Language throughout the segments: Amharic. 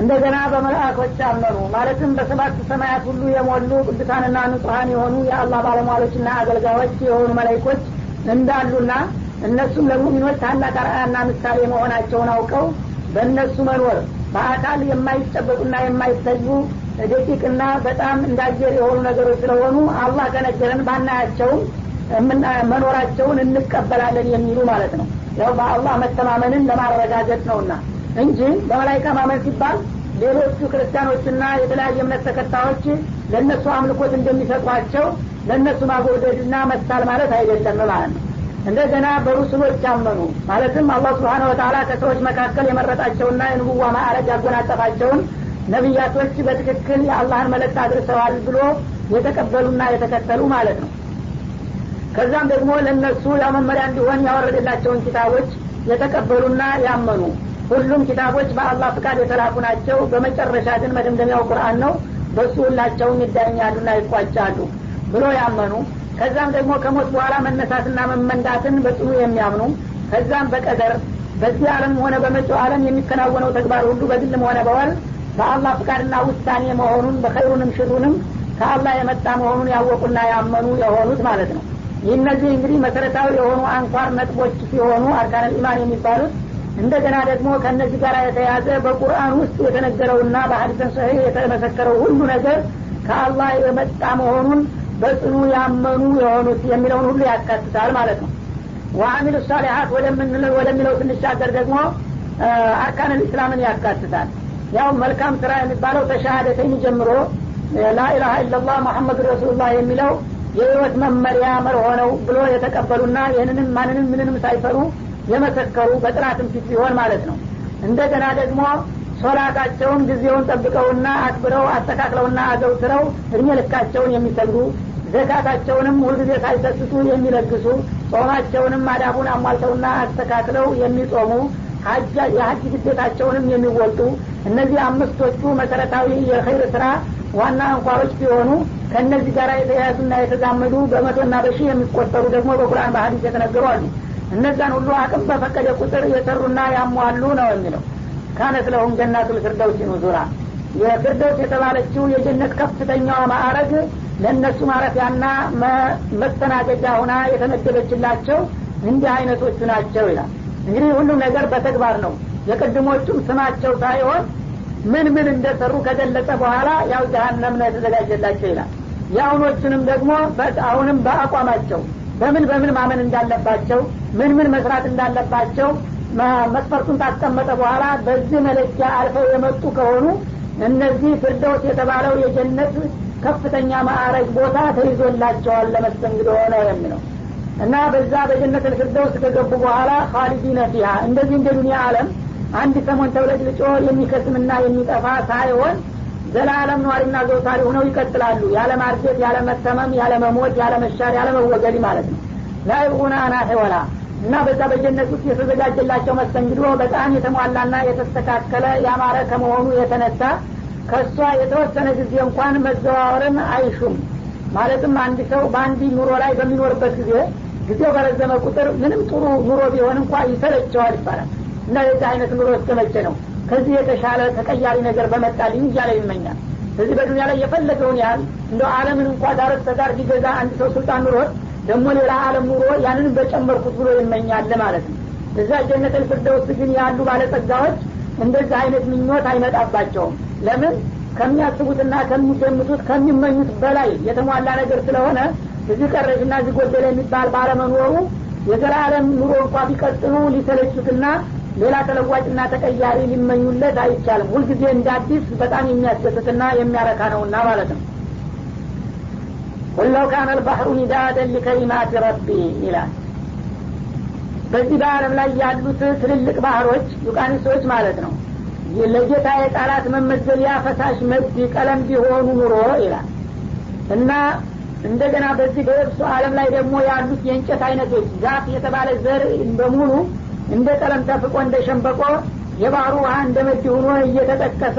እንደገና በመልአኮች አመኑ። ማለትም በሰባት ሰማያት ሁሉ የሞሉ ቅዱሳንና ንጹሀን የሆኑ የአላህ ባለሟሎችና አገልጋዮች የሆኑ መላይኮች እንዳሉና እነሱም ለሙሚኖች ታላቅ አርአያና ምሳሌ መሆናቸውን አውቀው በእነሱ መኖር በአካል የማይጨበጡና የማይታዩ ደቂቅና በጣም እንዳየር የሆኑ ነገሮች ስለሆኑ አላህ ከነገረን ባናያቸውም መኖራቸውን እንቀበላለን የሚሉ ማለት ነው። ያው በአላህ መተማመንን ለማረጋገጥ ነውና እንጂ በመላይካ ማመን ሲባል ሌሎቹ ክርስቲያኖችና የተለያየ እምነት ተከታዮች ለእነሱ አምልኮት እንደሚሰጧቸው ለእነሱ ማጎደድና መሳል ማለት አይደለም ማለት ነው። እንደገና በሩስሎች አመኑ። ማለትም አላህ ስብሓን ወተላ ከሰዎች መካከል የመረጣቸውና የንቡዋ ማዕረግ ያጎናጠፋቸውን ነቢያቶች በትክክል የአላህን መለክት አድርሰዋል ብሎ የተቀበሉና የተከተሉ ማለት ነው። ከዛም ደግሞ ለእነሱ መመሪያ እንዲሆን ያወረደላቸውን ኪታቦች የተቀበሉና ያመኑ ሁሉም ኪታቦች በአላህ ፍቃድ የተላኩ ናቸው። በመጨረሻ ግን መደምደሚያው ቁርአን ነው። በሱ ሁላቸውም ይዳኛሉና ይቋጫሉ ብሎ ያመኑ ከዛም ደግሞ ከሞት በኋላ መነሳትና መመንዳትን በጽኑ የሚያምኑ ከዛም በቀደር በዚህ ዓለም ሆነ በመጪው ዓለም የሚከናወነው ተግባር ሁሉ በግልም ሆነ በወል በአላህ ፍቃድና ውሳኔ መሆኑን በኸይሩንም ሽሩንም ከአላህ የመጣ መሆኑን ያወቁና ያመኑ የሆኑት ማለት ነው። ይህ እነዚህ እንግዲህ መሰረታዊ የሆኑ አንኳር ነጥቦች ሲሆኑ አርካን ኢማን የሚባሉት እንደገና ደግሞ ከእነዚህ ጋር የተያዘ በቁርአን ውስጥ የተነገረውና በሀዲሰን ሰሂህ የተመሰከረው ሁሉ ነገር ከአላህ የመጣ መሆኑን በጽኑ ያመኑ የሆኑት የሚለውን ሁሉ ያካትታል ማለት ነው። ወአሚሉ ሳሊሀት ወደሚለው ስንሻገር ደግሞ አርካን ልእስላምን ያካትታል። ያው መልካም ስራ የሚባለው ተሻሃደተኝ ጀምሮ ላኢላሀ ኢላላህ መሐመድ ረሱሉላህ የሚለው የህይወት መመሪያ መርሆ ነው ብሎ የተቀበሉና ይህንንም ማንንም ምንንም ሳይፈሩ የመሰከሩ በጥናትም ፊት ቢሆን ማለት ነው። እንደገና ደግሞ ሶላታቸውን ጊዜውን ጠብቀውና አክብረው አስተካክለውና አዘውትረው እድሜ ልካቸውን የሚሰግዱ ዘካታቸውንም ሁልጊዜ ሳይሰስቱ የሚለግሱ ጾማቸውንም አዳቡን አሟልተውና አስተካክለው የሚጾሙ የሀጅ ግዴታቸውንም የሚወጡ እነዚህ አምስቶቹ መሰረታዊ የኸይር ስራ ዋና አንኳሮች ሲሆኑ ከእነዚህ ጋር የተያያዙና የተዛመዱ በመቶና በሺህ የሚቆጠሩ ደግሞ በቁርአን በሀዲስ የተነገሩ አሉ እነዛን ሁሉ አቅም በፈቀደ ቁጥር የሰሩና ያሟሉ ነው የሚለው። ካነት ለሁም ጀናቱል ፊርደውስ ኑዙራ የፊርደውስ የተባለችው የጀነት ከፍተኛዋ ማዕረግ ለእነሱ ማረፊያና መስተናገጃ ሁና የተመደበችላቸው እንዲህ አይነቶቹ ናቸው ይላል። እንግዲህ ሁሉም ነገር በተግባር ነው። የቅድሞቹም ስማቸው ሳይሆን ምን ምን እንደሰሩ ከገለጸ በኋላ ያው ጀሀነም ነው የተዘጋጀላቸው ይላል። የአሁኖቹንም ደግሞ አሁንም በአቋማቸው በምን በምን ማመን እንዳለባቸው ምን ምን መስራት እንዳለባቸው መስፈርቱን ታስቀመጠ በኋላ በዚህ መለኪያ አልፈው የመጡ ከሆኑ እነዚህ ፍርደውስ የተባለው የጀነት ከፍተኛ ማዕረግ ቦታ ተይዞላቸዋል ለመስተንግዶ ነው የሚለው። እና በዛ በጀነት ልፍርደውስ ከገቡ በኋላ ካሊዲነ ፊሃ እንደዚህ እንደ ዱኒያ አለም አንድ ሰሞን ተብለጭልጮ የሚከስምና የሚጠፋ ሳይሆን ዘላለም ነዋሪና ዘውታሪ ሆነው ይቀጥላሉ። ያለ ማርጀት ያለ መተመም ያለ መሞት ያለ መሻር ያለ መወገድ ማለት ነው። ላይቡና አናሄ ወላ እና በዛ በጀነት ውስጥ የተዘጋጀላቸው መስተንግዶ በጣም የተሟላና የተስተካከለ ያማረ ከመሆኑ የተነሳ ከእሷ የተወሰነ ጊዜ እንኳን መዘዋወርን አይሹም። ማለትም አንድ ሰው በአንድ ኑሮ ላይ በሚኖርበት ጊዜ ጊዜው በረዘመ ቁጥር ምንም ጥሩ ኑሮ ቢሆን እንኳ ይሰለቸዋል ይባላል። እና የዚህ አይነት ኑሮ እስከመቼ ነው ከዚህ የተሻለ ተቀያሪ ነገር በመጣልኝ እያለ ይመኛል። ስለዚህ በዱኒያ ላይ የፈለገውን ያህል እንደ አለምን እንኳ ዳረት ተጋር ቢገዛ አንድ ሰው ስልጣን ኑሮት ደግሞ ሌላ አለም ኑሮ ያንንም በጨመርኩት ብሎ ይመኛል ማለት ነው። እዛ ጀነት ልፍርደውስ ግን ያሉ ባለጸጋዎች እንደዚህ አይነት ምኞት አይመጣባቸውም። ለምን? ከሚያስቡትና ከሚገምቱት ከሚመኙት በላይ የተሟላ ነገር ስለሆነ እዚህ ቀረሽና እዚህ ጎደለ የሚባል ባለመኖሩ የዘላለም ኑሮ እንኳ ቢቀጥሉ ሊሰለቹትና ሌላ ተለዋጭና ተቀያሪ ሊመኙለት አይቻልም። ሁልጊዜ እንደ አዲስ በጣም የሚያስደስትና የሚያረካ ነውና ማለት ነው። ቁለው ካነ ልባሕሩ ሚዳደን ሊከሊማት ረቢ ይላል። በዚህ በአለም ላይ ያሉት ትልልቅ ባህሮች ዩቃኒሶች ማለት ነው ለጌታ የቃላት መመዘቢያ ፈሳሽ መድ ቀለም ቢሆኑ ኑሮ ይላል። እና እንደገና በዚህ በየብሱ አለም ላይ ደግሞ ያሉት የእንጨት አይነቶች ዛፍ የተባለ ዘር በሙሉ እንደ ቀለም ተፍቆ እንደ ሸንበቆ የባህሩ ውሃ እንደ መድ ሆኖ እየተጠቀሰ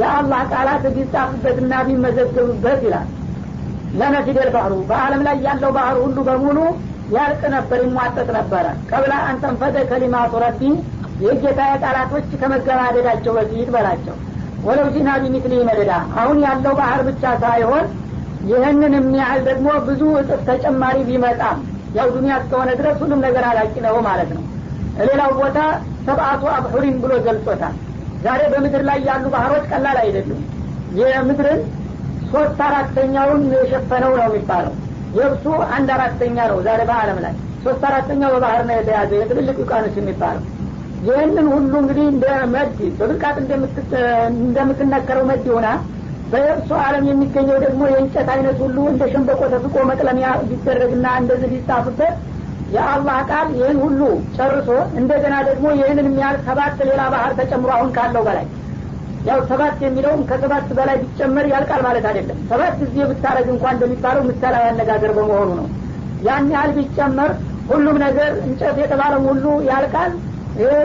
የአላህ ቃላት ቢጻፍበትና ቢመዘገብበት ይላል። ለነፊደል ባህሩ በአለም ላይ ያለው ባህር ሁሉ በሙሉ ያልቅ ነበር ይሟጠጥ ነበረ ቀብላ አንተንፈደ ከሊማቱ ረቢ የጌታ ቃላቶች ከመገባደዳቸው በፊት በላቸው። ወለው ጂና ቢሚትሊ መደዳ አሁን ያለው ባህር ብቻ ሳይሆን ይህንን የሚያህል ደግሞ ብዙ እጥፍ ተጨማሪ ቢመጣም ያው ዱኒያ እስከሆነ ድረስ ሁሉም ነገር አላቂ ነው ማለት ነው ሌላው ቦታ ሰብአቱ አብሑሪን ብሎ ገልጾታል። ዛሬ በምድር ላይ ያሉ ባህሮች ቀላል አይደሉም። የምድርን ሶስት አራተኛውን የሸፈነው ነው የሚባለው። የብሱ አንድ አራተኛ ነው ዛሬ በአለም ላይ። ሶስት አራተኛው በባህር ነው የተያዘ የትልልቅ ውቃኖስ የሚባለው። ይህንን ሁሉ እንግዲህ እንደ መድ በብልቃጥ እንደምትነከረው መድ ሆና በየብሱ አለም የሚገኘው ደግሞ የእንጨት አይነት ሁሉ እንደ ሸንበቆ ተፍቆ መቅለሚያ ቢደረግና እንደዚህ ቢጻፍበት የአላህ ቃል ይህን ሁሉ ጨርሶ እንደገና ደግሞ ይህንን የሚያህል ሰባት ሌላ ባህር ተጨምሮ አሁን ካለው በላይ ያው ሰባት የሚለውም ከሰባት በላይ ቢጨመር ያልቃል ማለት አይደለም። ሰባት ጊዜ ብታረግ እንኳን እንደሚባለው ምሳሌያዊ አነጋገር በመሆኑ ነው። ያን ያህል ቢጨመር ሁሉም ነገር እንጨት የተባለም ሁሉ ያልቃል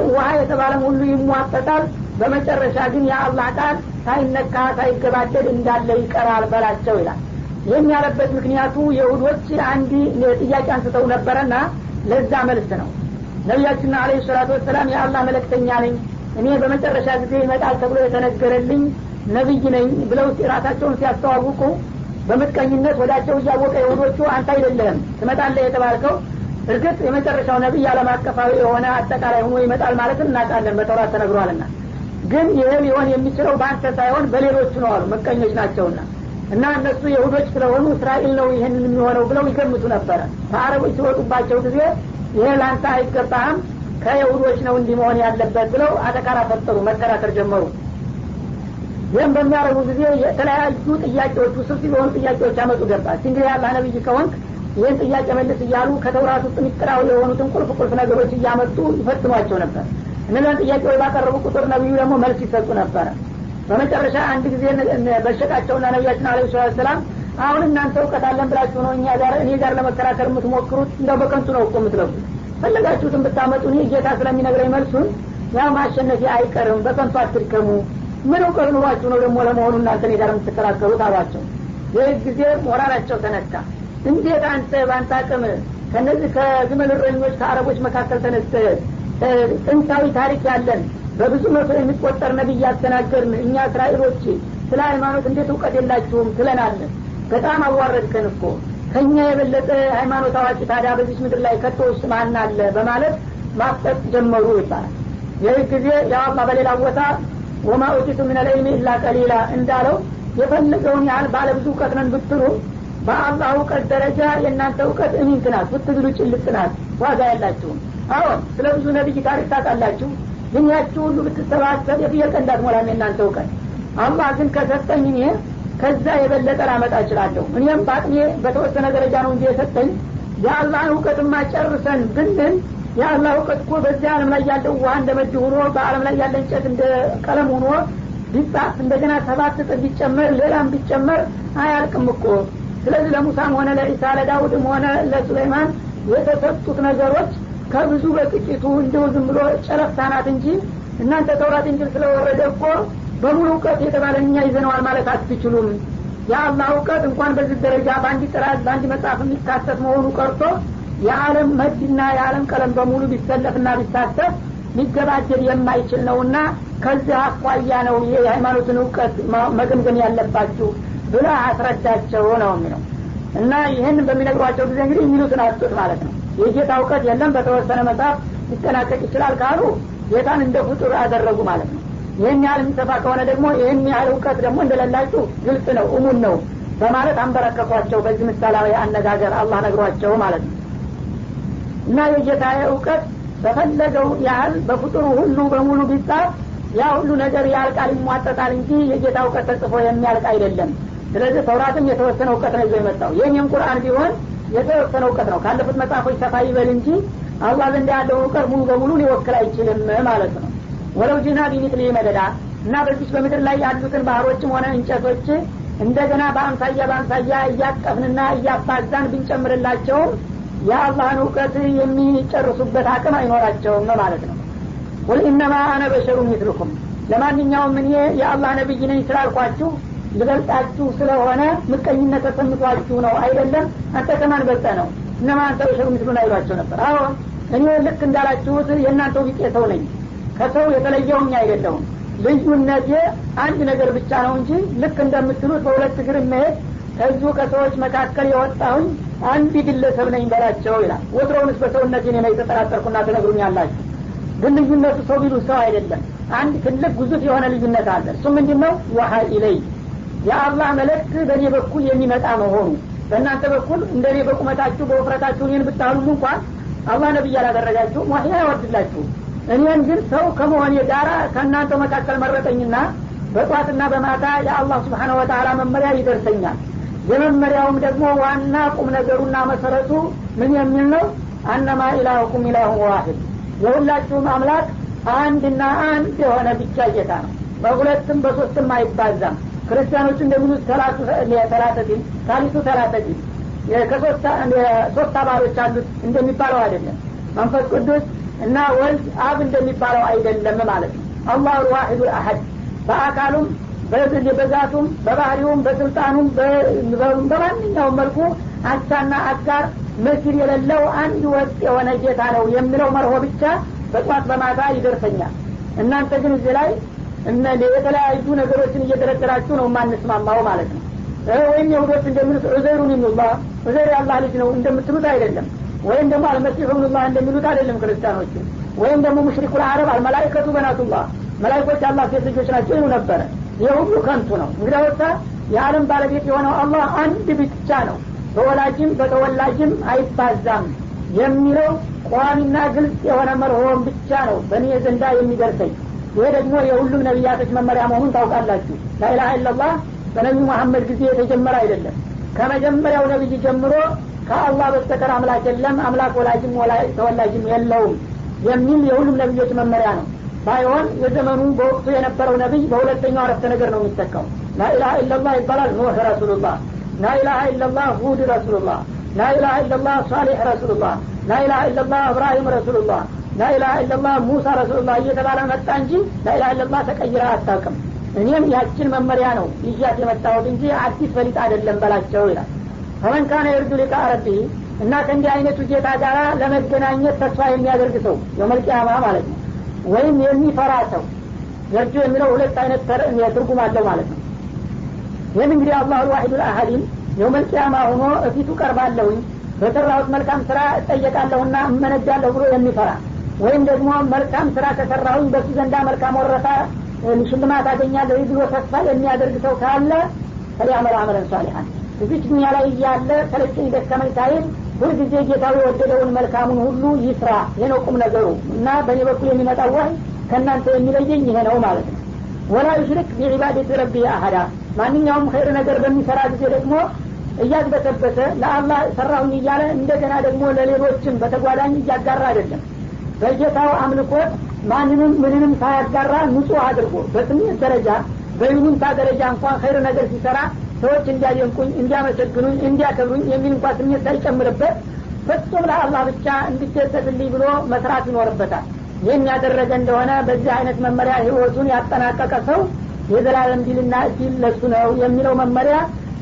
ውሀ የተባለም ሁሉ ይሟጠጣል። በመጨረሻ ግን የአላህ ቃል ሳይነካ ሳይገባደድ እንዳለ ይቀራል በላቸው ይላል ይህን ያለበት ምክንያቱ የሁዶች አንድ ጥያቄ አንስተው ነበረና ለዛ መልስ ነው። ነቢያችን አለ ሰላቱ ወሰላም የአላህ መለክተኛ ነኝ እኔ በመጨረሻ ጊዜ ይመጣል ተብሎ የተነገረልኝ ነቢይ ነኝ ብለው ራሳቸውን ሲያስተዋውቁ በምቀኝነት ወዳቸው እያወቀ የሁዶቹ አንተ አይደለህም ትመጣለህ የተባልከው እርግጥ የመጨረሻው ነቢይ አለም አቀፋዊ የሆነ አጠቃላይ ሆኖ ይመጣል ማለትም እናውቃለን በተውራት ተነግሯልና። ግን ይህ ሊሆን የሚችለው በአንተ ሳይሆን በሌሎቹ ነው አሉ ምቀኞች ናቸውና እና እነሱ የሁዶች ስለሆኑ እስራኤል ነው ይህንን የሚሆነው ብለው ይገምቱ ነበረ። ከአረቦች ሲወጡባቸው ጊዜ ይሄ ለአንተ አይገባህም ከየሁዶች ነው እንዲህ መሆን ያለበት ብለው አተካራ ፈጠሩ መከራከር ጀመሩ። ይህም በሚያደርጉ ጊዜ የተለያዩ ጥያቄዎች ውስብስብ የሆኑ ጥያቄዎች ያመጡ ገባች እንግዲህ ያላ ነቢይ ከሆንክ ይህን ጥያቄ መልስ እያሉ ከተውራት ውስጥ ሚስጥራዊ የሆኑትን ቁልፍ ቁልፍ ነገሮች እያመጡ ይፈትኗቸው ነበር። እነዚያን ጥያቄዎች ባቀረቡ ቁጥር ነቢዩ ደግሞ መልስ ይሰጡ ነበረ በመጨረሻ አንድ ጊዜ በሸቃቸውና ነቢያችን አለ ሰላት ሰላም አሁን እናንተ እውቀት አለን ብላችሁ ነው እኛ ጋር እኔ ጋር ለመከራከር የምትሞክሩት? እንደው በከንቱ ነው እኮ የምትለፉት ፈለጋችሁትን ብታመጡ እኔ ጌታ ስለሚነግረኝ መልሱን ያው ማሸነፊ አይቀርም በከንቱ አትድከሙ። ምን እውቀት ኑሯችሁ ነው ደግሞ ለመሆኑ እናንተ እኔ ጋር የምትከራከሩት? አሏቸው። ይህ ጊዜ ሞራላቸው ተነካ። እንዴት አንተ በአንተ አቅም ከነዚህ ከግመል እረኞች ከአረቦች መካከል ተነስተ ጥንታዊ ታሪክ ያለን በብዙ መቶ የሚቆጠር ነቢይ ያስተናገርን እኛ እስራኤሎች ስለ ሃይማኖት እንዴት እውቀት የላችሁም ትለናለን በጣም አዋረድከን እኮ። ከእኛ የበለጠ ሃይማኖት አዋቂ ታዲያ በዚች ምድር ላይ ከቶ ውስጥ ማን አለ? በማለት ማፍጠጥ ጀመሩ ይባላል። ይህ ጊዜ የአላ በሌላ ቦታ ወማ ኡቲቱ ምን ልዕልሚ ኢላ ቀሊላ እንዳለው የፈለገውን ያህል ባለብዙ እውቀት ነን ብትሉ በአላህ እውቀት ደረጃ የእናንተ እውቀት እሚንት ናት ናት ዋጋ ያላችሁም አሁን ስለ ብዙ ነቢይ ታሪክ ታውቃላችሁ ግን ያችሁ ሁሉ ብትሰባሰብ የፍየል ቀንድ አትሞላም የእናንተ እውቀት። አላህ ግን ከሰጠኝ እኔ ከዛ የበለጠ ላመጣ እችላለሁ። እኔም በአቅሜ በተወሰነ ደረጃ ነው እንጂ የሰጠኝ። የአላህን እውቀትማ ጨርሰን ብንል የአላህ እውቀት እኮ በዚህ አለም ላይ ያለው ውሃ እንደ መድ በአለም ላይ ያለ እንጨት እንደ ቀለም ሆኖ ቢጻፍ እንደገና ሰባት እጥፍ ቢጨመር ሌላም ቢጨመር አያልቅም እኮ። ስለዚህ ለሙሳም ሆነ ለኢሳ ለዳውድም ሆነ ለሱሌይማን የተሰጡት ነገሮች ከብዙ በጥቂቱ እንዲሁ ዝም ብሎ ጨረፍታ ናት እንጂ እናንተ ተውራት እንጅል ስለወረደ እኮ በሙሉ እውቀት የተባለ እኛ ይዘነዋል ማለት አትችሉም። የአላህ እውቀት እንኳን በዚህ ደረጃ በአንድ ጥራት በአንድ መጽሐፍ የሚካተት መሆኑ ቀርቶ የዓለም መድና የዓለም ቀለም በሙሉ ቢሰለፍና ቢሳተፍ ሊገባደድ የማይችል ነውና ከዚህ አኳያ ነው የሃይማኖትን እውቀት መገምገም ያለባችሁ ብለ አስረዳቸው ነው የሚለው። እና ይህን በሚነግሯቸው ጊዜ እንግዲህ የሚሉትን አጡት ማለት ነው የጌታ እውቀት የለም በተወሰነ መጽሐፍ ሊጠናቀቅ ይችላል ካሉ ጌታን እንደ ፍጡር አደረጉ ማለት ነው። ይህን ያህል የሚሰፋ ከሆነ ደግሞ ይህን ያህል እውቀት ደግሞ እንደሌላችሁ ግልጽ ነው እሙን ነው በማለት አንበረከኳቸው በዚህ ምሳሌያዊ አነጋገር አላህ ነግሯቸው ማለት ነው። እና የጌታ እውቀት በፈለገው ያህል በፍጡሩ ሁሉ በሙሉ ቢጻፍ ያ ሁሉ ነገር ያልቃል ይሟጠጣል እንጂ የጌታ እውቀት ተጽፎ የሚያልቅ አይደለም። ስለዚህ ተውራትም የተወሰነ እውቀት ነው ይዞ የመጣው። ይህም ቁርአን ቢሆን የተወሰነ እውቀት ነው። ካለፉት መጽሐፎች ሰፋ ይበል እንጂ አላህ ዘንድ ያለው እውቀት ሙሉ በሙሉ ሊወክል አይችልም ማለት ነው። ወለው ጅና ቢሚትሊ መደዳ እና በዚች በምድር ላይ ያሉትን ባህሮችም ሆነ እንጨቶች እንደገና በአምሳያ በአምሳያ እያቀፍንና እያባዛን ብንጨምርላቸውም የአላህን እውቀት የሚጨርሱበት አቅም አይኖራቸውም ነው ማለት ነው። ቁል ኢነማ አነ በሸሩ ሚትልኩም ለማንኛውም እኔ የአላህ ነቢይ ነኝ ስላልኳችሁ ልበልጣችሁ ስለሆነ ምቀኝነት ተሰምቷችሁ ነው አይደለም? አንተ ከማን በልጠ ነው? እነማ አንተ በሸሩ ሚትሉን አይሏቸው ነበር? አሁን እኔ ልክ እንዳላችሁት የእናንተው ቢጤ ሰው ነኝ። ከሰው የተለየውኝ አይደለሁም። ልዩነቴ አንድ ነገር ብቻ ነው እንጂ ልክ እንደምትሉት በሁለት እግር መሄድ ከዚሁ ከሰዎች መካከል የወጣሁኝ አንድ ግለሰብ ነኝ በላቸው ይላል። ወትሮውንስ በሰውነት ኔ የተጠራጠርኩና ትነግሩኛላችሁ። ግን ልዩነቱ ሰው ቢሉ ሰው አይደለም። አንድ ትልቅ ጉዙፍ የሆነ ልዩነት አለ። እሱ ምንድን ነው ወሀ ኢለይ የአላህ መልእክት በእኔ በኩል የሚመጣ መሆኑ። በእናንተ በኩል እንደ እኔ በቁመታችሁ በውፍረታችሁ እኔን ብታሉም እንኳን አላህ ነቢይ አላደረጋችሁም። ዋህይ አይወርድላችሁም። እኔን ግን ሰው ከመሆኔ ጋራ ከእናንተ መካከል መረጠኝና በጧትና በማታ የአላህ ስብሓነ ወተላ መመሪያ ይደርሰኛል። የመመሪያውም ደግሞ ዋና ቁም ነገሩና መሰረቱ ምን የሚል ነው? አነማ ኢላሁኩም ኢላሁን ዋሂድ። የሁላችሁም አምላክ አንድና አንድ የሆነ ብቻ ጌታ ነው። በሁለትም በሶስትም አይባዛም ክርስቲያኖቹ እንደሚሉት ተላተቲን ታሊቱ ተላተቲን ከሶስት አባሎች አሉት እንደሚባለው አይደለም። መንፈስ ቅዱስ እና ወልድ አብ እንደሚባለው አይደለም ማለት ነው። አላሁ ልዋሒዱ አሀድ በአካሉም በዛቱም በባህሪውም በስልጣኑም በማንኛውም መልኩ አቻና አጋር መስል የሌለው አንድ ወጥ የሆነ ጌታ ነው የሚለው መርሆ ብቻ በጧት በማታ ይደርሰኛል። እናንተ ግን እዚህ ላይ የተለያዩ ነገሮችን እየደረደራችሁ ነው የማንስማማው ማለት ነው። ወይም የሁዶች እንደሚሉት ዑዘይሩን ይኑላህ ዑዘይር የአላህ ልጅ ነው እንደምትሉት አይደለም። ወይም ደግሞ አልመሲሑ ብኑላህ እንደሚሉት አይደለም ክርስቲያኖቹ። ወይም ደግሞ ሙሽሪኩ ልአረብ አልመላይከቱ በናቱላህ መላይኮች አላህ ሴት ልጆች ናቸው ይሉ ነበረ ይህ ከንቱ ነው። እንግዲህ ወታ የዓለም ባለቤት የሆነው አላህ አንድ ብቻ ነው። በወላጅም በተወላጅም አይባዛም የሚለው ቋሚና ግልጽ የሆነ መርሆን ብቻ ነው በእኔ ዘንዳ የሚደርሰኝ ይሄ ደግሞ የሁሉም ነቢያቶች መመሪያ መሆኑን ታውቃላችሁ። ላኢላሀ ኢላላህ በነቢዩ መሐመድ ጊዜ የተጀመረ አይደለም። ከመጀመሪያው ነቢይ ጀምሮ ከአላህ በስተቀር አምላክ የለም አምላክ ወላጅም ተወላጅም የለውም የሚል የሁሉም ነቢዮች መመሪያ ነው። ባይሆን የዘመኑ በወቅቱ የነበረው ነቢይ በሁለተኛው አረፍተ ነገር ነው የሚጠቀሙ ላኢላሀ ኢላላህ ይባላል ኑህ ረሱሉላህ። ላኢላሀ ኢላላህ ሁድ ረሱሉላህ። ላኢላሀ ኢላላህ ሳሌሕ ረሱሉላህ። ላኢላሀ ኢላላህ እብራሂም ረሱሉላህ ላኢላሀ ኢላላህ ሙሳ ረሱሉላህ እየተባለ መጣ እንጂ ላኢላሀ ኢላላህ ተቀይራ አታውቅም። እኔም ያችን መመሪያ ነው ይዣት የመጣሁት እንጂ አዲስ ፈሊጥ አይደለም በላቸው ይላል። ፈመን ካነ የርዱ ሊቃ ረቢ እና ከእንዲህ አይነቱ ጌታ ጋር ለመገናኘት ተስፋ የሚያደርግ ሰው የመልቅያማ ማለት ነው። ወይም የሚፈራ ሰው የርጁ የሚለው ሁለት አይነት ትርጉም አለው ማለት ነው። ይህን እንግዲህ አላሁ ልዋሒዱ ልአሀዲን የውመልቅያማ ሆኖ እፊቱ ቀርባለሁኝ በሰራሁት መልካም ስራ እጠየቃለሁና እመነዳለሁ ብሎ የሚፈራ ወይም ደግሞ መልካም ስራ ከሰራሁኝ በሱ ዘንዳ መልካም ወረታ ሽልማት አገኛለሁ ብሎ ተስፋ የሚያደርግ ሰው ካለ ፈሊያመል አመለን ሷሊሐን። እዚች ዱኒያ ላይ እያለ ሰለቸኝ ደከመኝ ሳይል ሁልጊዜ ጌታው የወደደውን መልካሙን ሁሉ ይስራ። ይሄ ነው ቁም ነገሩ። እና በእኔ በኩል የሚመጣው ወህይ ከእናንተ የሚለየኝ ይሄ ነው ማለት ነው። ولا يشرك بعبادة ربه أحدا ማንኛውም ኸይር ነገር በሚሰራ ጊዜ ደግሞ እያግበሰበሰ ለአላህ ሰራሁኝ እያለ እንደገና ደግሞ ለሌሎችም በተጓዳኝ እያጋራ አይደለም በጌታው አምልኮት ማንንም ምንንም ሳያጋራ ንጹህ አድርጎ በስሜት ደረጃ በይሉንታ ደረጃ እንኳን ኸይር ነገር ሲሰራ ሰዎች እንዲያደንቁኝ እንዲያመሰግኑኝ እንዲያከብሩኝ የሚል እንኳ ስሜት ሳይጨምርበት ፍጹም ለአላህ ብቻ እንዲደሰትልኝ ብሎ መስራት ይኖርበታል። ይህን ያደረገ እንደሆነ በዚህ አይነት መመሪያ ህይወቱን ያጠናቀቀ ሰው የዘላለም ዲልና እድል ለሱ ነው የሚለው መመሪያ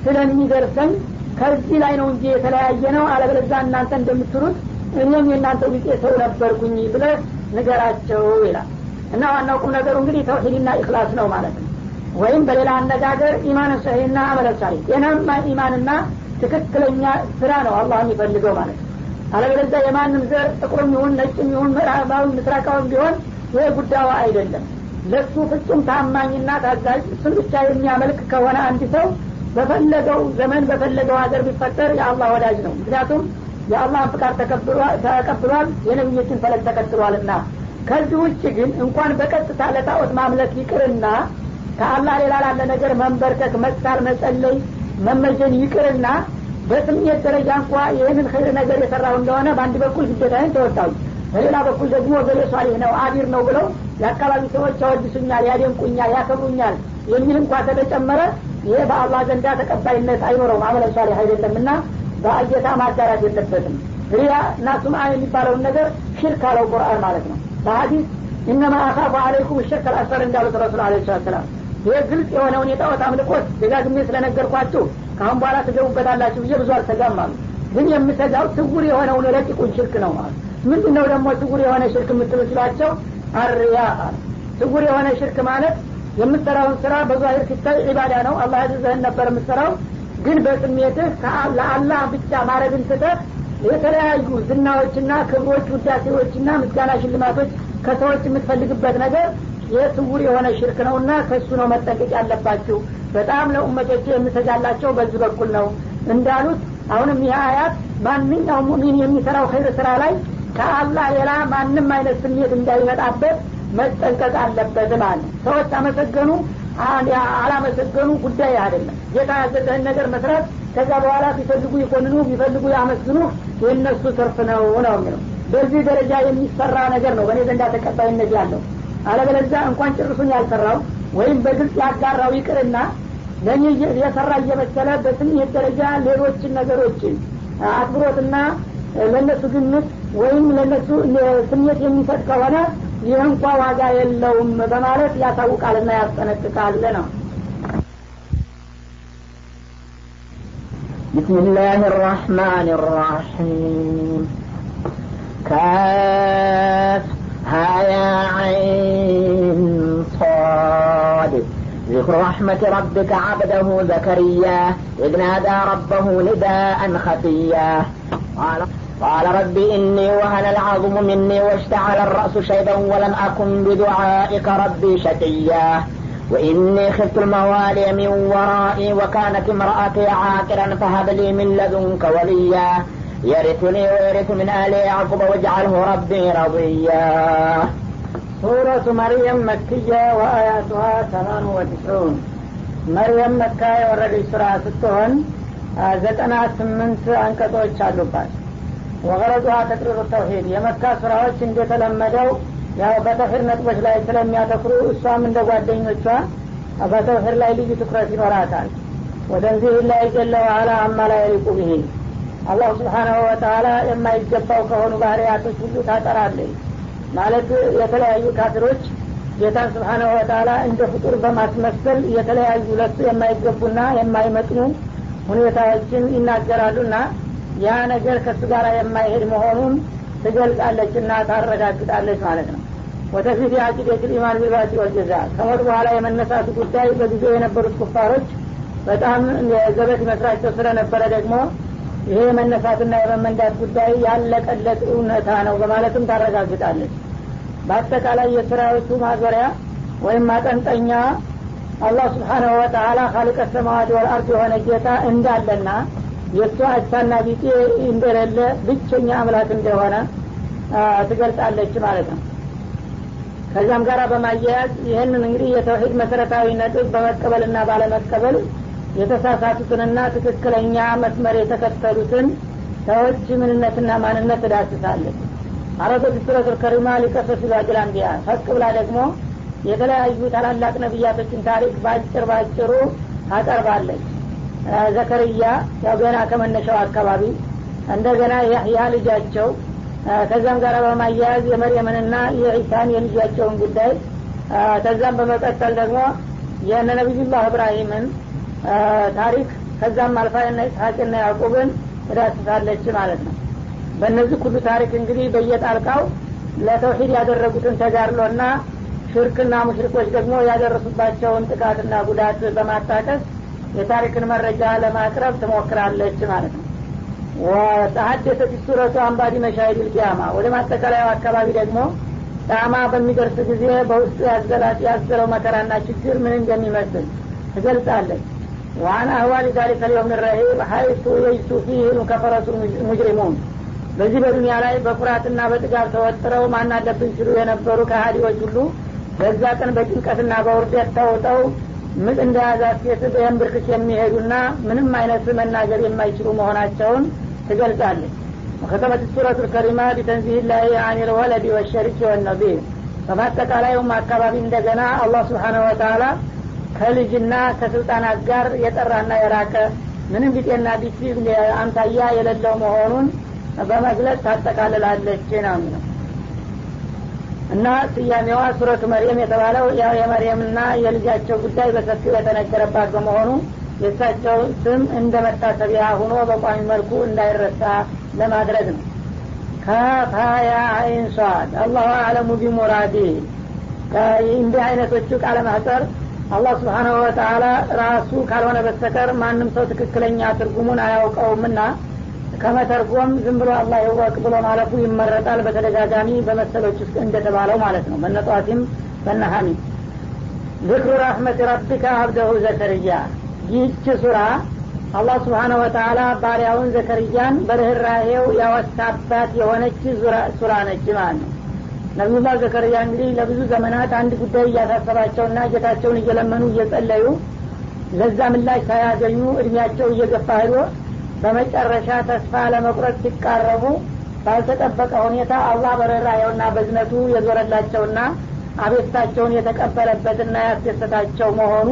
ስለሚደርሰኝ ከዚህ ላይ ነው እንጂ የተለያየ ነው። አለበለዛ እናንተ እንደምትሉት እኔም የእናንተ ቢጤ ሰው ነበርኩኝ ብለህ ንገራቸው ይላል። እና ዋናው ቁም ነገሩ እንግዲህ ተውሂድና ኢክላስ ነው ማለት ነው። ወይም በሌላ አነጋገር إيمان صحيح ና عمل صالح ጤናማ ኢማንና ትክክለኛ ስራ ነው አላህ የሚፈልገው ማለት ነው። አለበለዚያ የማንም ዘር ጥቁርም ይሁን ነጭም ይሁን ምዕራባዊ ምስራቃዊም ቢሆን ይህ ጉዳዩ አይደለም። ለሱ ፍጹም ታማኝና ታዛዥ እሱን ብቻ የሚያመልክ ከሆነ አንድ ሰው በፈለገው ዘመን በፈለገው ሀገር ቢፈጠር የአላህ ወዳጅ ነው። ምክንያቱም የአላህን ፍቃድ ተቀብሏል የነቢዮችን ፈለግ ተከትሏልና ከዚህ ውጭ ግን እንኳን በቀጥታ ለጣዖት ማምለክ ይቅርና ከአላህ ሌላ ላለ ነገር መንበርከክ መሳል መጸለይ መመጀን ይቅርና በስሜት ደረጃ እንኳ ይህንን ኸይር ነገር የሰራው እንደሆነ በአንድ በኩል ግዴታዬን ተወጣሁ በሌላ በኩል ደግሞ ገሌ ሷሊህ ነው አቢር ነው ብለው የአካባቢ ሰዎች ያወድሱኛል ያደንቁኛል ያከብሩኛል የሚል እንኳ ከተጨመረ ይሄ በአላህ ዘንዳ ተቀባይነት አይኖረውም። አመለ ሷሊህ አይደለም እና በአጌታ ማጋራት የለበትም። ሪያ እና ሱምአ የሚባለውን ነገር ሽርክ አለው ቁርአን ማለት ነው። በሀዲስ ኢነማ አካፉ አለይኩም ሽርክ አልአስፈር እንዳሉት ረሱል አለ ሰላም ይህ ግልጽ የሆነውን የጣዖት አምልኮት ደጋግሜ ስለነገርኳችሁ ከአሁን በኋላ ትገቡበታላችሁ ብዬ ብዙ አልሰጋም አሉ። ግን የምሰጋው ስውር የሆነውን ረቂቁን ሽርክ ነው ማለት ምንድን ነው ደግሞ ስውር የሆነ ሽርክ የምትሉ ሲሏቸው አርያ ስውር የሆነ ሽርክ ማለት የምትሰራውን ስራ በዛሂር ሲታይ ዒባዳ ነው። አላህ ያዘዘህን ነበር የምትሰራው ግን በስሜትህ ለአላህ ብቻ ማድረግን ትተህ የተለያዩ ዝናዎችና ክብሮች ውዳሴዎችና ምስጋና ሽልማቶች ከሰዎች የምትፈልግበት ነገር የስውር የሆነ ሽርክ ነውና ከእሱ ነው መጠንቀቅ ያለባችሁ። በጣም ለኡመቶች የምሰጋላቸው በዚህ በኩል ነው። እንዳሉት አሁንም ይህ አያት ማንኛውም ሙሚን የሚሰራው ኸይር ስራ ላይ ከአላህ ሌላ ማንም አይነት ስሜት እንዳይመጣበት መጠንቀቅ አለበት ማለት ሰዎች አመሰገኑ አላመሰገኑ ጉዳይ አይደለም። ጌታ ያዘዘህን ነገር መስራት ከዛ በኋላ ቢፈልጉ ይኮንኑ ቢፈልጉ ያመስግኑ የእነሱ ትርፍ ነው ነው የሚለው። በዚህ ደረጃ የሚሰራ ነገር ነው። በእኔ ዘንዳ ተቀባይነት ያለው። አለበለዚያ እንኳን ጭርሱን ያልሰራው ወይም በግልጽ ያጋራው ይቅርና ለእኔ የሰራ እየመሰለ በስሜት ደረጃ ሌሎችን ነገሮችን አክብሮትና ለእነሱ ግምት ወይም ለእነሱ ስሜት የሚሰጥ ከሆነ ይህ እንኳ ዋጋ የለውም በማለት ያሳውቃልና ያስጠነቅቃል ነው بسم الله الرحمن الرحيم كاف هايا عين صاد ذكر رحمة ربك عبده زكريا إذ نادى ربه نداء خفيا قال قال رب إني وهن العظم مني واشتعل الرأس شيبا ولم أكن بدعائك ربي شقيا وإني خفت الموالي من ورائي وكانت امرأتي عاقرا فهب لي من لدنك وليا يرثني ويرث من آل يعقوب واجعله ربي رضيا سورة مريم مكية وآياتها ثمان وتسعون مريم مكة የወረደ ስራ ስትሆን ዘጠና ስምንት አንቀጾች አሉባት ወገረዷ ተቅሪሩ ተውሂድ። የመካ ስራዎች እንደተለመደው ያው በተውሂድ ነጥቦች ላይ ስለሚያተኩሩ እሷም እንደ ጓደኞቿ በተውሂድ ላይ ልዩ ትኩረት ይኖራታል። ወደንዚህ ላይ ጀለ ዋላ አማ ላይ የሊቁ ብሄ አላሁ ስብሓናሁ ወተላ የማይገባው ከሆኑ ባህርያቶች ሁሉ ታጠራለች። ማለት የተለያዩ ካፊሮች ጌታን ስብሓናሁ ወተላ እንደ ፍጡር በማስመሰል የተለያዩ ለሱ የማይገቡና የማይመጥኑ ሁኔታዎችን ይናገራሉና ያ ነገር ከእሱ ጋር የማይሄድ መሆኑን ትገልጻለች እና ታረጋግጣለች ማለት ነው። ወደፊት የአቂደት ልኢማን ቢልባቲ ወልጀዛ ከሞት በኋላ የመነሳቱ ጉዳይ በጊዜው የነበሩት ኩፋሮች በጣም ዘበት ይመስላቸው ስለነበረ ደግሞ ይሄ የመነሳትና የመመንዳት ጉዳይ ያለቀለት እውነታ ነው በማለትም ታረጋግጣለች። በአጠቃላይ የስራዎቹ ማዞሪያ ወይም ማጠንጠኛ አላህ ስብሓናሁ ወተላ ካሊቀ ሰማዋት ወልአርድ የሆነ ጌታ እንዳለና የእሱ አቻና ቢጤ እንደሌለ ብቸኛ አምላክ እንደሆነ ትገልጻለች ማለት ነው። ከዚያም ጋር በማያያዝ ይህንን እንግዲህ የተውሂድ መሰረታዊ ነጥብ በመቀበልና ባለመቀበል የተሳሳቱትንና ትክክለኛ መስመር የተከተሉትን ሰዎች ምንነትና ማንነት ትዳስሳለች አረቶች ሱረቱል ከሪማ ሊቀሰሱ ላጅል ፈቅ ብላ ደግሞ የተለያዩ ታላላቅ ነቢያቶችን ታሪክ በአጭር ባጭሩ ታቀርባለች ዘከርያ ያው ገና ከመነሻው አካባቢ እንደገና ያህያ ልጃቸው ከዛም ጋር በማያያዝ የመርየምንና የዒሳን የልጃቸውን ጉዳይ ከዛም በመቀጠል ደግሞ የነ ነቢዩላህ እብራሂምን ታሪክ ከዛም አልፋ ና ኢስሐቅና ያዕቁብን ትዳስሳለች ማለት ነው። በእነዚህ ሁሉ ታሪክ እንግዲህ በየጣልቃው ለተውሂድ ያደረጉትን ተጋድሎና ሽርክና ሙሽሪኮች ደግሞ ያደረሱባቸውን ጥቃትና ጉዳት በማጣቀስ የታሪክን መረጃ ለማቅረብ ትሞክራለች ማለት ነው። وتحدثت السورة عن بعض مشاهد القيامة ወደ ማጠቃለያው አካባቢ ደግሞ ቂያማ በሚደርስ ጊዜ በውስጡ ያዘለው መከራና ችግር ምን እንደሚመስል ትገልጻለች። وعن أهوال ذلك اليوم الرهيب حيث ييأس فيه الكفرة المجرمون። በዚህ በዱኒያ ላይ በኩራትና በጥጋብ ተወጥረው ማናለብን ሲሉ የነበሩ ከሀዲዎች ሁሉ በዛ ቀን በጭንቀትና በውርደት ተውጠው ምጥ እንደያዛት ሴት በየንብርክክ የሚሄዱና ምንም አይነት መናገር የማይችሉ መሆናቸውን ትገልጻለች። ወከተመት ሱረቱ ልከሪማ ቢተንዚህ ላይ አን ልወለድ ወሸሪክ ወነቢር በማጠቃላዩም አካባቢ እንደገና አላህ ስብሓነሁ ወተላ ከልጅና ከስልጣናት ጋር የጠራና የራቀ ምንም ቢጤና ቢሲ አምሳያ የሌለው መሆኑን በመግለጽ ታጠቃልላለች። ነው እና ስያሜዋ ሱረቱ መርየም የተባለው ያው የመርየምና የልጃቸው ጉዳይ በሰፊው የተነገረባት በመሆኑ የእሳቸው ስም እንደ መታሰቢያ ሁኖ በቋሚ መልኩ እንዳይረሳ ለማድረግ ነው። ካፋያ አይን ሷድ አላሁ አለሙ ቢሙራዲ። እንዲህ አይነቶቹ ቃለ ማህጠር አላህ ስብሓናሁ ወተላ ራሱ ካልሆነ በስተቀር ማንም ሰው ትክክለኛ ትርጉሙን አያውቀውምና ከመተርጎም ዝም ብሎ አላህ ይወቅ ብሎ ማለፉ ይመረጣል። በተደጋጋሚ በመሰሎች ውስጥ እንደተባለው ማለት ነው። በነጠዋቲም በነሀሚ ዝክሩ ረሕመት ረቢከ አብደሁ ዘከርያ። ይህች ሱራ አላህ ስብሓነ ወተላ ባሪያውን ዘከርያን በርኅራሄው ያወሳባት የሆነች ሱራ ነች ማለት ነው። ነቢዩላህ ዘከርያ እንግዲህ ለብዙ ዘመናት አንድ ጉዳይ እያሳሰባቸውና ጌታቸውን እየለመኑ እየጸለዩ ለዛ ምላሽ ሳያገኙ እድሜያቸው እየገፋ ሄዶ በመጨረሻ ተስፋ ለመቁረጥ ሲቃረቡ ባልተጠበቀ ሁኔታ አላህ በርኅራሄውና በዝነቱ የዞረላቸውና አቤታቸውን የተቀበለበትና ያስደሰታቸው መሆኑ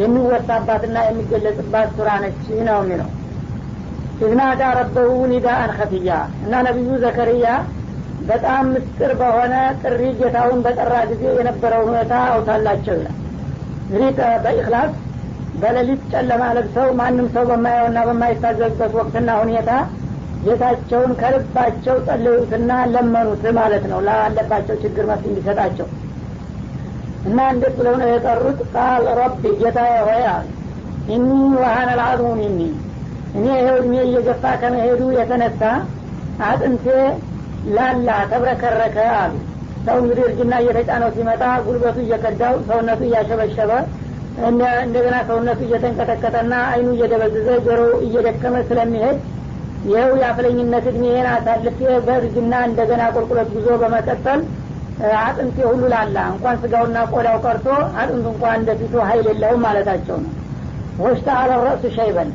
የሚወሳባትና የሚገለጽባት ሱራ ነች ነው የሚለው። ኢዝናዳ ረበሁ ኒዳአን ከፍያ እና ነቢዩ ዘከርያ በጣም ምስጢር በሆነ ጥሪ ጌታውን በጠራ ጊዜ የነበረውን ሁኔታ አውታላቸው ይላል። እንግዲህ በኢክላስ በሌሊት ጨለማ ለብሰው ማንም ሰው በማየውና በማይታዘዝበት ወቅትና ሁኔታ ጌታቸውን ከልባቸው ጸለዩትና ለመኑት ማለት ነው። ላለባቸው ችግር መፍትሄ እንዲሰጣቸው። እና እንዴት ብለው ነው የጠሩት? ቃል ረቢ ጌታ ሆይ ኢኒ ወሀነ ልአዝሙ ሚኒ እኔ ይኸው እድሜ እየገፋ ከመሄዱ የተነሳ አጥንቴ ላላ ተብረከረከ አሉ። ሰው እንግዲህ እርጅና እየተጫነው ሲመጣ ጉልበቱ እየከዳው ሰውነቱ እያሸበሸበ እንደገና ሰውነቱ እየተንቀጠቀጠና አይኑ እየደበዘዘ ጆሮ እየደከመ ስለሚሄድ ይኸው የአፍለኝነት እድሜን አሳልፌ በእርጅና እንደገና ቁልቁለት ጉዞ በመቀጠል አጥንቴ ሁሉ ላላ። እንኳን ስጋውና ቆዳው ቀርቶ አጥንቱ እንኳን እንደፊቱ ሀይል የለውም ማለታቸው ነው። ወሽታ አለረእሱ ሸይበን።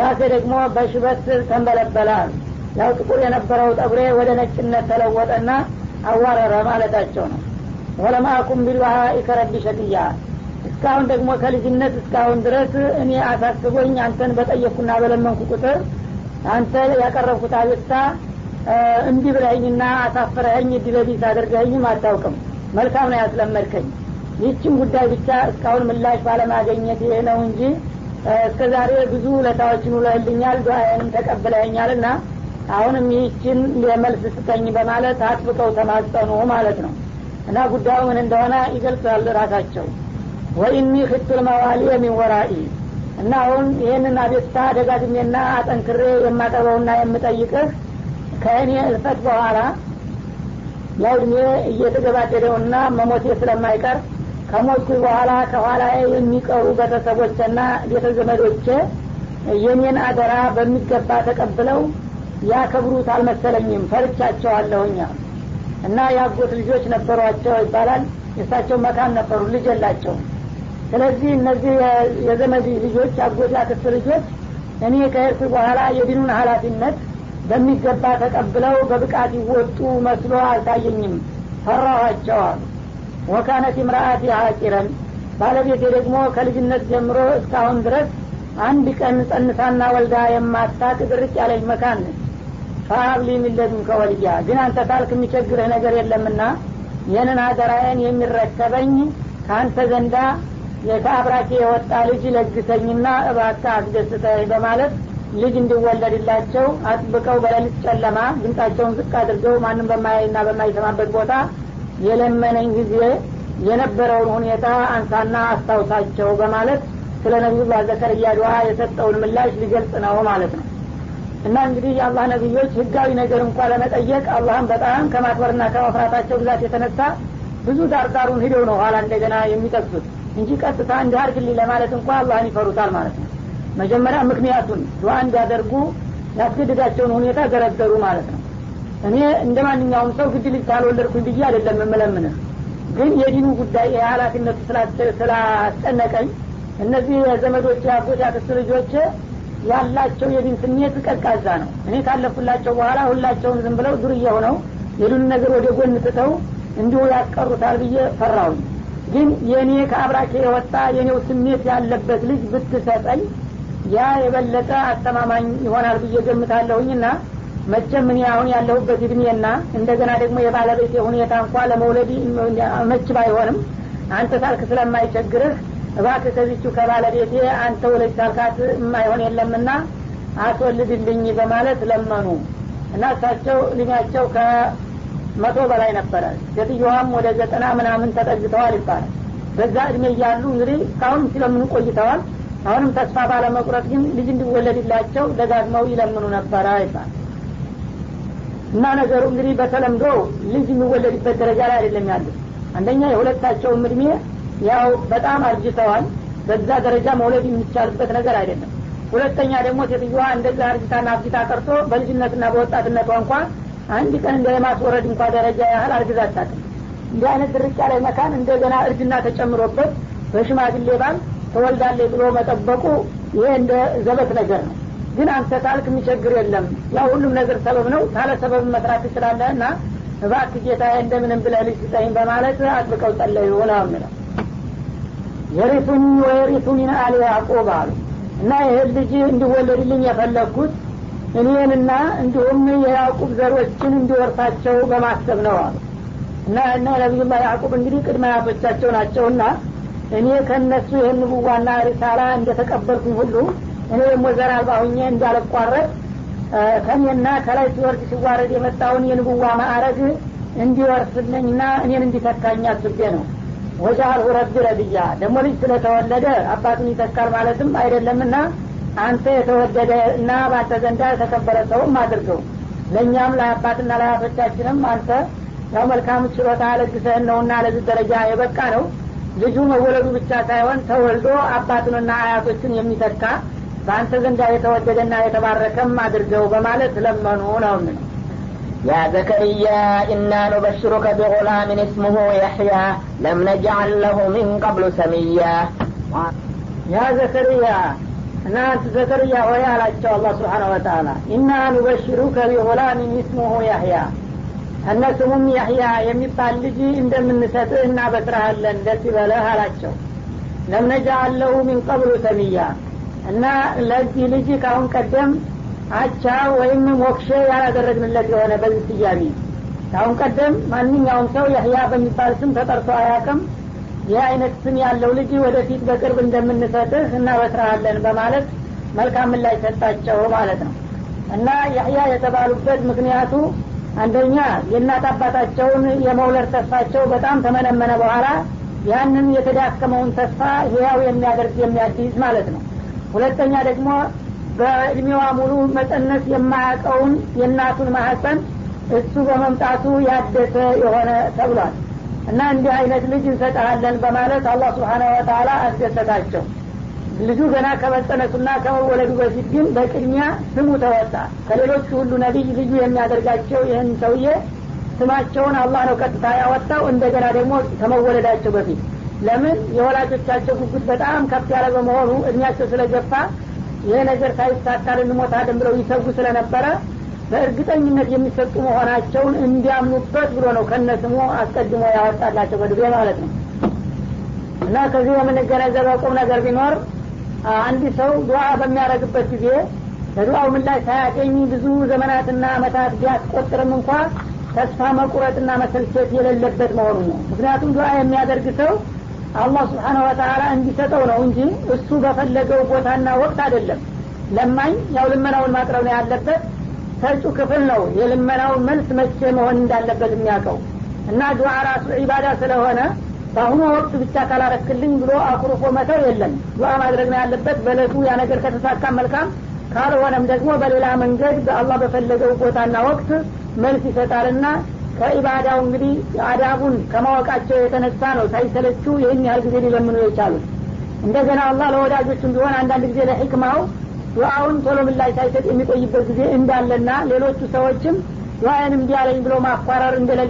ራሴ ደግሞ በሽበት ተንበለበለ። ያው ጥቁር የነበረው ጠጉሬ ወደ ነጭነት ተለወጠና አዋረረ ማለታቸው ነው። ወለማአኩም ቢልዋሀኢ ከረቢ ሸቅያ እስካሁን ደግሞ ከልጅነት እስካሁን ድረስ እኔ አሳስቦኝ አንተን በጠየቅኩና በለመንኩ ቁጥር አንተ ያቀረብኩት አቤቱታ እንዲህ ብለኸኝና አሳፍረኸኝ እድለቢስ አድርገኸኝም አታውቅም። መልካም ነው ያስለመድከኝ። ይህችን ጉዳይ ብቻ እስካሁን ምላሽ ባለማገኘት ይሄ ነው እንጂ እስከ ዛሬ ብዙ ለታዎችን ውለህልኛል ዱአዬንም ተቀብለኸኛል ና አሁንም ይህችን የመልስ ስጠኝ በማለት አጥብቀው ተማጸኑ ማለት ነው። እና ጉዳዩ ምን እንደሆነ ይገልጻል ራሳቸው ወኢኒ ክቱል መዋሊ ሚን ወራኢ። እና አሁን ይህንን አቤቱታ ደጋግሜና አጠንክሬ የማቀርበውና የምጠይቅህ ከእኔ እልፈት በኋላ ያው እየተገባደደውና መሞቴ ስለማይቀር ከሞትኩ በኋላ ከኋላ የሚቀሩ ቤተሰቦችና ቤተዘመዶቼ የኔን አደራ በሚገባ ተቀብለው ያከብሩት አልመሰለኝም። ፈርቻቸዋለሁኛ እና የአጎት ልጆች ነበሯቸው ይባላል። የእሳቸው መካን ነበሩ። ልጅ የላቸውም ስለዚህ እነዚህ የዘመድ ልጆች አጎት ያክስት ልጆች እኔ ከሄድኩ በኋላ የዲኑን ሀላፊነት በሚገባ ተቀብለው በብቃት ይወጡ መስሎ አልታየኝም። ፈራኋቸው ወካነት ምርአት ሀቂረን ባለቤቴ ደግሞ ከልጅነት ጀምሮ እስካሁን ድረስ አንድ ቀን ጸንሳና ወልዳ የማታቅ ድርቅ ያለች መካን ነች። ፈሀብሊ ሚለዱን ከወልያ ግን አንተ ታልክ የሚቸግርህ ነገር የለምና ይህንን አደራዬን የሚረከበኝ ከአንተ ዘንዳ ከአብራኬ የወጣ ልጅ ለግሰኝና እባካ አስደስተኝ በማለት ልጅ እንዲወለድላቸው አጥብቀው በሌሊት ጨለማ ድምጣቸውን ዝቅ አድርገው ማንም በማያይና በማይሰማበት ቦታ የለመነኝ ጊዜ የነበረውን ሁኔታ አንሳና አስታውሳቸው በማለት ስለ ነቢዩላህ ዘከርያ ዱዓ የሰጠውን ምላሽ ሊገልጽ ነው ማለት ነው። እና እንግዲህ የአላህ ነቢዮች ህጋዊ ነገር እንኳ ለመጠየቅ አላህም በጣም ከማክበርና ከመፍራታቸው ብዛት የተነሳ ብዙ ዳርዳሩን ሂደው ነው ኋላ እንደገና የሚጠቅሱት እንጂ ቀጥታ እንዲህ አርግልኝ ለማለት እንኳ አላህን ይፈሩታል ማለት ነው። መጀመሪያ ምክንያቱን ዱዓ እንዲያደርጉ ያስገድዳቸውን ሁኔታ ዘረዘሩ ማለት ነው። እኔ እንደ ማንኛውም ሰው ግድ ልጅ ካልወለድኩኝ ብዬ አይደለም የምለምንህ ግን የዲኑ ጉዳይ የሀላፊነቱ ስላስጨነቀኝ እነዚህ የዘመዶች አጎት ያክስት ልጆች ያላቸው የዲን ስሜት ቀዝቃዛ ነው። እኔ ካለፉላቸው በኋላ ሁላቸውም ዝም ብለው ዱርዬ ሆነው የዱን ነገር ወደ ጎን ትተው እንዲሁ ያስቀሩታል ብዬ ፈራውኝ ግን የእኔ ከአብራኬ የወጣ የኔው ስሜት ያለበት ልጅ ብትሰጠኝ ያ የበለጠ አስተማማኝ ይሆናል ብዬ ገምታለሁኝና መቼም እኔ አሁን ያለሁበት እድሜና እንደገና ደግሞ የባለቤቴ ሁኔታ እንኳ ለመውለድ መች ባይሆንም አንተ ሳልክ ስለማይቸግርህ እባክህ ከዚቹ ከባለቤቴ አንተ ወለጅ ሳልካት የማይሆን የለምና አስወልድልኝ በማለት ለመኑ። እና እሳቸው እድሜያቸው መቶ በላይ ነበረ። ሴትዮዋም ወደ ዘጠና ምናምን ተጠግተዋል ይባላል። በዛ እድሜ እያሉ እንግዲህ እስካሁን ሲለምኑ ቆይተዋል? አሁንም ተስፋ ባለመቁረጥ ግን ልጅ እንዲወለድላቸው ደጋግመው ይለምኑ ነበረ ይባል እና ነገሩ እንግዲህ በተለምዶ ልጅ የሚወለድበት ደረጃ ላይ አይደለም ያሉት አንደኛ የሁለታቸውም እድሜ ያው በጣም አርጅተዋል። በዛ ደረጃ መውለድ የሚቻልበት ነገር አይደለም። ሁለተኛ ደግሞ ሴትዮዋ እንደዛ አርጅታና አብጅታ ቀርቶ በልጅነትና በወጣትነቷ እንኳ አንድ ቀን እንደ የማስወረድ እንኳ ደረጃ ያህል አርግዛ አታውቅም እንዲህ አይነት ድርቅ ያለ መካን እንደገና እርጅና ተጨምሮበት በሽማግሌ ባል ተወልዳለች ብሎ መጠበቁ ይሄ እንደ ዘበት ነገር ነው። ግን አንተ ታልክ የሚቸግር የለም። ያው ሁሉም ነገር ሰበብ ነው። ታለ ሰበብ መስራት ትችላለህ እና እባክ ጌታ እንደምንም ብለህ ልጅ ስጠኝ በማለት አጥብቀው ጸለዩ። ነው። የሚለው የሪቱኒ ወየሪቱ ሚን አሊ ያዕቁብ አሉ። እና ይህን ልጅ እንዲወለድልኝ የፈለግኩት እኔንና እንዲሁም የያዕቁብ ዘሮችን እንዲወርሳቸው በማሰብ ነው። አሉ እና እና ነቢዩላ ያዕቁብ እንግዲህ ቅድመ አያቶቻቸው ናቸውና እኔ ከእነሱ ይህን ንቡዋና ሪሳላ እንደተቀበልኩኝ ሁሉ እኔ ደግሞ ዘር አልባ ሁኜ እንዳልቋረጥ ከኔና ከላይ ሲወርድ ሲዋረድ የመጣውን የንቡዋ ማዕረግ እንዲወርስልኝና እኔን እንዲተካኝ አስቤ ነው። ወጃአልሁ ረቢ ረድያ ደግሞ ልጅ ስለተወለደ አባቱን ይተካል ማለትም አይደለምና አንተ የተወደደ እና በአንተ ዘንዳ የተከበረ ሰውም አድርገው ለእኛም ለአባትና ለአያቶቻችንም አንተ ያው መልካም ችሎታ ለግሰህን ነውና ለዚህ ደረጃ የበቃ ነው ልጁ መወለዱ ብቻ ሳይሆን ተወልዶ አባቱንና አያቶችን የሚተካ በአንተ ዘንዳ የተወደደና የተባረከም አድርገው በማለት ለመኑ ነው ምን يا زكريا إنا نبشرك بغلام اسمه يحيى لم نجعل له من قبل سميا ያ ዘከርያ እናንተ ዘከርያ ሆይ አላቸው አላህ ስብሓን ወተላ ኢና ኑበሽሩከ ቢጉላሚን እስሙሁ ያህያ እነ ስሙም ያህያ የሚባል ልጅ እንደምንሰጥህ እናበስረሃለን ደስ ይበለህ አላቸው። ለምነጃአል ለሁ ሚን ቀብሉ ሰሚያ። እና ለዚህ ልጅ ካሁን ቀደም አቻ ወይም ሞክሼ ያላደረግንለት የሆነ በዚህ ስያሜ። ካሁን ቀደም ማንኛውም ሰው ያህያ በሚባል ስም ተጠርቶ አያቅም ይህ አይነት ስም ያለው ልጅ ወደፊት በቅርብ እንደምንሰጥህ እናበስረሃለን በማለት መልካም ምላሽ ሰጣቸው ማለት ነው። እና ያህያ የተባሉበት ምክንያቱ አንደኛ የእናት አባታቸውን የመውለድ ተስፋቸው በጣም ተመነመነ በኋላ ያንን የተዳከመውን ተስፋ ህያው የሚያደርግ የሚያዲዝ ማለት ነው። ሁለተኛ ደግሞ በእድሜዋ ሙሉ መጸነስ የማያውቀውን የእናቱን ማህፀን እሱ በመምጣቱ ያደሰ የሆነ ተብሏል እና እንዲህ አይነት ልጅ እንሰጠሃለን በማለት አላህ ስብሓነ ወተላ አስደሰታቸው። ልጁ ገና ከመጸነሱና ከመወለዱ በፊት ግን በቅድሚያ ስሙ ተወጣ። ከሌሎቹ ሁሉ ነቢይ ልዩ የሚያደርጋቸው ይህን ሰውዬ ስማቸውን አላህ ነው ቀጥታ ያወጣው እንደገና ደግሞ ከመወለዳቸው በፊት። ለምን? የወላጆቻቸው ጉጉት በጣም ከፍ ያለ በመሆኑ እድሜያቸው ስለገፋ ይሄ ነገር ሳይሳካ ልንሞታለን ብለው ይሰጉ ስለነበረ በእርግጠኝነት የሚሰጡ መሆናቸውን እንዲያምኑበት ብሎ ነው ከነ ስሙ አስቀድሞ ያወጣላቸው በድቤ ማለት ነው። እና ከዚህ የምንገነዘበው ቁም ነገር ቢኖር አንድ ሰው ዱዓ በሚያደረግበት ጊዜ ለዱዓው ምላሽ ሳያገኝ ብዙ ዘመናትና አመታት ቢያስቆጥርም እንኳ ተስፋ መቁረጥና መሰልቸት የሌለበት መሆኑ ነው። ምክንያቱም ዱዓ የሚያደርግ ሰው አላህ ስብሓነ ወተላ እንዲሰጠው ነው እንጂ እሱ በፈለገው ቦታና ወቅት አይደለም። ለማኝ ያው ልመናውን ማቅረብ ነው ያለበት ሰጩ ክፍል ነው። የልመናው መልስ መቼ መሆን እንዳለበት የሚያውቀው እና ዱዓ ራሱ ዒባዳ ስለሆነ በአሁኑ ወቅት ብቻ ካላረክልኝ ብሎ አኩርፎ መተው የለም። ዱዓ ማድረግ ነው ያለበት። በለቱ ያ ነገር ከተሳካ መልካም ካልሆነም ደግሞ በሌላ መንገድ በአላህ በፈለገው ቦታና ወቅት መልስ ይሰጣልና ከኢባዳው እንግዲህ አዳቡን ከማወቃቸው የተነሳ ነው ሳይሰለቹ ይህን ያህል ጊዜ ሊለምኑ የቻሉት። እንደገና አላህ ለወዳጆቹም ቢሆን አንዳንድ ጊዜ ለሕክማው ዱዓውን ቶሎ ምላሽ ሳይሰጥ የሚቆይበት ጊዜ እንዳለና ሌሎቹ ሰዎችም ዱዓዬን እምቢ ብሎ ማኳረር እንደሌለ